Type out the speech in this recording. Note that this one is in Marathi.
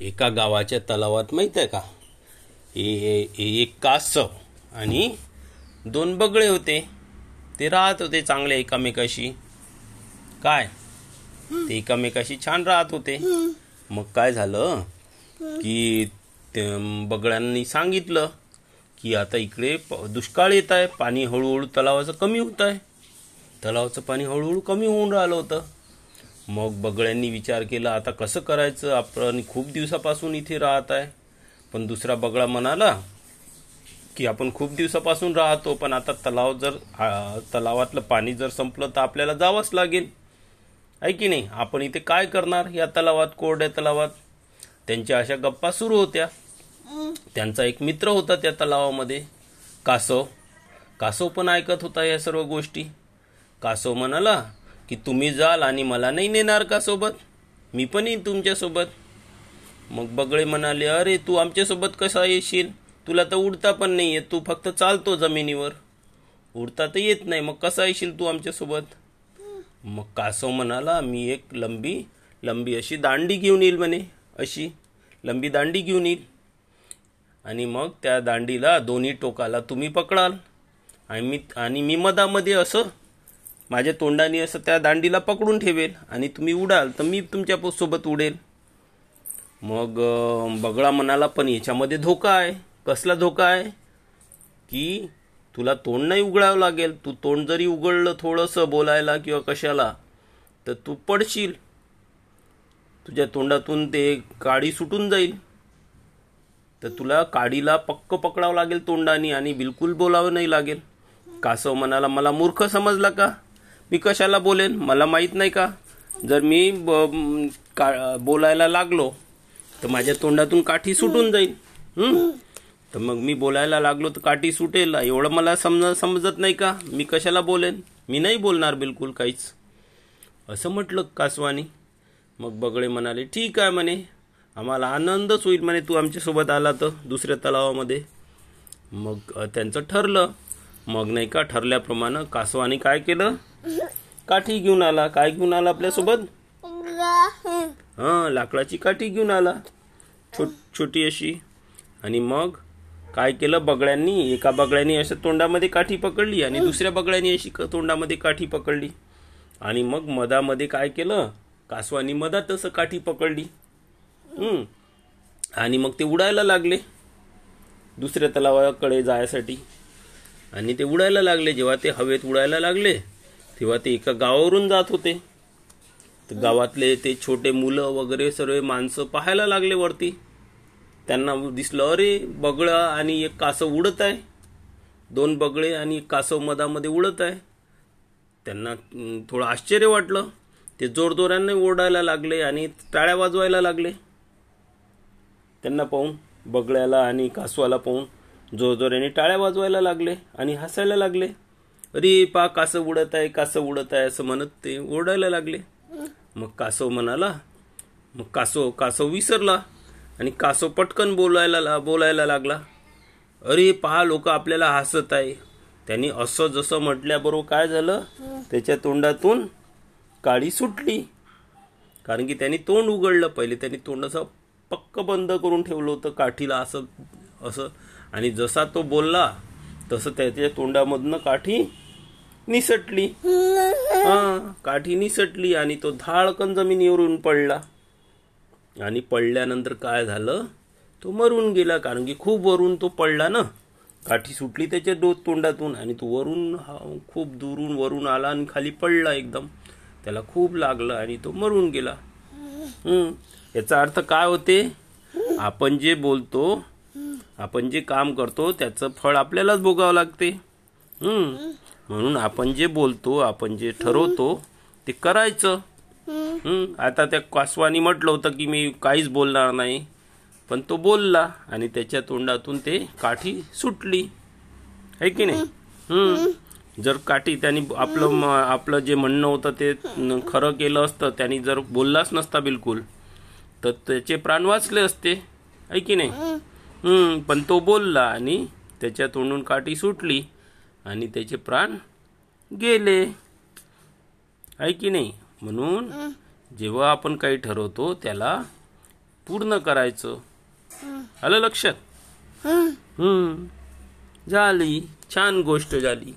एका गावाच्या तलावात माहीत आहे का? ए- एक कासव आणि दोन बगळे होते. ते राहत होते चांगले एकामेकाशी. काय? ते एकामेकाशी छान राहत होते. मग काय झालं की बगळ्यांनी सांगितलं की आता इकडे प- दुष्काळ येत आहे. पाणी हळूहळू तलावाचं कमी होत आहे. तलावाचं पाणी हळूहळू कमी होऊन राहिलं होतं. मग बगळ्यांनी विचार केला आता कसं करायचं? आपण खूप दिवसापासून इथे राहत आहे. पण दुसरा बगळा म्हणाला की आपण खूप दिवसापासून राहतो पण आता तलाव जर तलावातलं पाणी जर संपलं तर आपल्याला जावंच लागेल. आहे की नाही? आपण इथे काय करणार या तलावात कोरड्या तलावात? त्यांच्या अशा गप्पा सुरू होत्या. त्यांचा एक मित्र होता त्या तलावामध्ये. कासव. कासव पण ऐकत होता या सर्व गोष्टी. कासव म्हणाला की तुम्ही जाल आणि मला नाही नेणार का सोबत? मी पण येईन तुमच्यासोबत. मग बगळे म्हणाले अरे तू आमच्यासोबत कसा येशील? तुला तर उडता पण नाही येत तू फक्त चालतो जमिनीवर. उडता तर येत नाही. मग कसा येशील तू आमच्यासोबत? मग कासव म्हणाला मी एक लंबी लंबी अशी दांडी घेऊन येईल म्हणे अशी. लंबी दांडी घेऊन येईल. आणि मग त्या दांडीला दोन्ही टोकाला तुम्ही पकडाल. आणि मी आणि मी मधामध्ये असं माझ्या तोंडाने असं त्या दांडीला पकडून ठेवेल आणि तुम्ही उडाल तर मी तुमच्यासोबत उडेल. मग बगळा म्हणाला पण याच्यामध्ये धोका आहे. कसला धोका आहे? की तुला तोंड नाही उघडावं लागेल. तू तोंड जरी उघडलं थोडंसं बोलायला किंवा कशाला तर तू पडशील. तुझ्या तोंडातून ते काडी सुटून जाईल. तर तुला काडीला पक्क पकडावं लागेल तोंडाने आणि बिलकुल बोलावं नाही लागेल. कासव म्हणाला मला मूर्ख समजला का? मी कशाला बोलेन? मला माहीत नाही का? जर मी का बोलायला लागलो तर माझ्या तोंडातून काठी सुटून जाईल? तर मग मी बोलायला लागलो तर काठी सुटेल. एवढं मला समज समजत नाही का? मी कशाला बोलेन? मी नाही बोलणार बिलकुल काहीच. असं म्हटलं कासवानी. मग बगळे म्हणाले ठीक आहे म्हणे. आम्हाला आनंदच होईल म्हणे तू आमच्यासोबत आला तर दुसऱ्या तलावामध्ये. मग त्यांचं ठरलं. मग नाही का ठरल्याप्रमाणे कासवाने काय केलं? काठी घेऊन आला. काय घेऊन आला आपल्यासोबत? हां लाकडाची काठी घेऊन आला. छोट छोटी अशी. आणि मग काय केलं? बगड्यांनी एका बगड्याने असं तोंडामध्ये काठी पकडली आणि दुसऱ्या बगड्याने अशी तोंडामध्ये काठी पकडली. आणि मग मधामध्ये काय केलं? कासवानी मधात असं काठी पकडली. हम्म. आणि मग ते उडायला लागले. दुसऱ्या तलावाकडे जायसाठी. आणि ते उडायला लागले. जेव्हा ते हवेत उडायला लागले तेव्हा ते एका गावावरून जात होते. तर गावातले ते छोटे मुलं वगैरे सर्व माणसं पाहायला लागले वरती. त्यांना दिसलं अरे बगळा आणि एक कासव उडत आहे. दोन बगळे आणि एक कासव मधामध्ये उडत आहे. त्यांना थोडं आश्चर्य वाटलं. ते जोरजोराने ओरडायला लागले आणि टाळ्या वाजवायला लागले. त्यांना पाहून बगळ्याला आणि कासवाला पाहून जोरदोऱ्याने टाळ्या वाजवायला लागले आणि हसायला लागले. अरे पा कासव उडत आहे कासव उडत आहे असं म्हणत ते ओरडायला लागले. मग कासव म्हणाला मग कासव कासव विसरला आणि कासव पटकन बोलायला ला- बोलायला लागला. अरे पहा लोक आपल्याला हसत आहे. त्यांनी असं जसं म्हटल्याबरोबर काय झालं? त्याच्या तोंडातून काळी सुटली. कारण की त्यांनी तोंड उघडलं. पहिले त्यांनी तोंड असं पक्क बंद करून ठेवलं होतं काठीला असं असं. आणि जसा तो बोलला तसं त्याच्या तोंडामधनं काठी निसटली. हा काठी निसटली आणि तो धाळकन जमिनीवरून पडला. आणि पडल्यानंतर काय झालं? तो मरून गेला कारण की खूप वरून तो पडला ना. काठी सुटली त्याच्या डो तोंडातून आणि तो वरून खूप दुरून वरून आला आणि खाली पडला एकदम. त्याला खूप लागलं आणि तो मरून गेला. हम्म. याचा अर्थ काय होते? आपण जे बोलतो आपण जे काम करतो त्याचं फळ आपल्यालाच भोगावं लागते. म्हणून आपण जे बोलतो आपण जे ठरवतो ते करायचं. हम्म. आता त्या कासवानी म्हटलं होतं की मी काहीच बोलणार नाही पण तो बोलला आणि त्याच्या तोंडातून ते काठी सुटली. आहे की नाही? हम्म. जर काठी त्यांनी आपलं आपलं जे म्हणणं होतं ते खरं केलं असतं त्यांनी जर बोललाच नसता बिलकुल तर त्याचे प्राण वाचले असते. आहे की नाही? पण तो बोलला आणि त्याच्या तोंडून काठी सुटली आणि त्याचे प्राण गेले. आहे की नाही? म्हणून जेव्हा आपण काही ठरवतो त्याला पूर्ण करायचं. आलं लक्षात. हम्म झाली. छान गोष्ट झाली.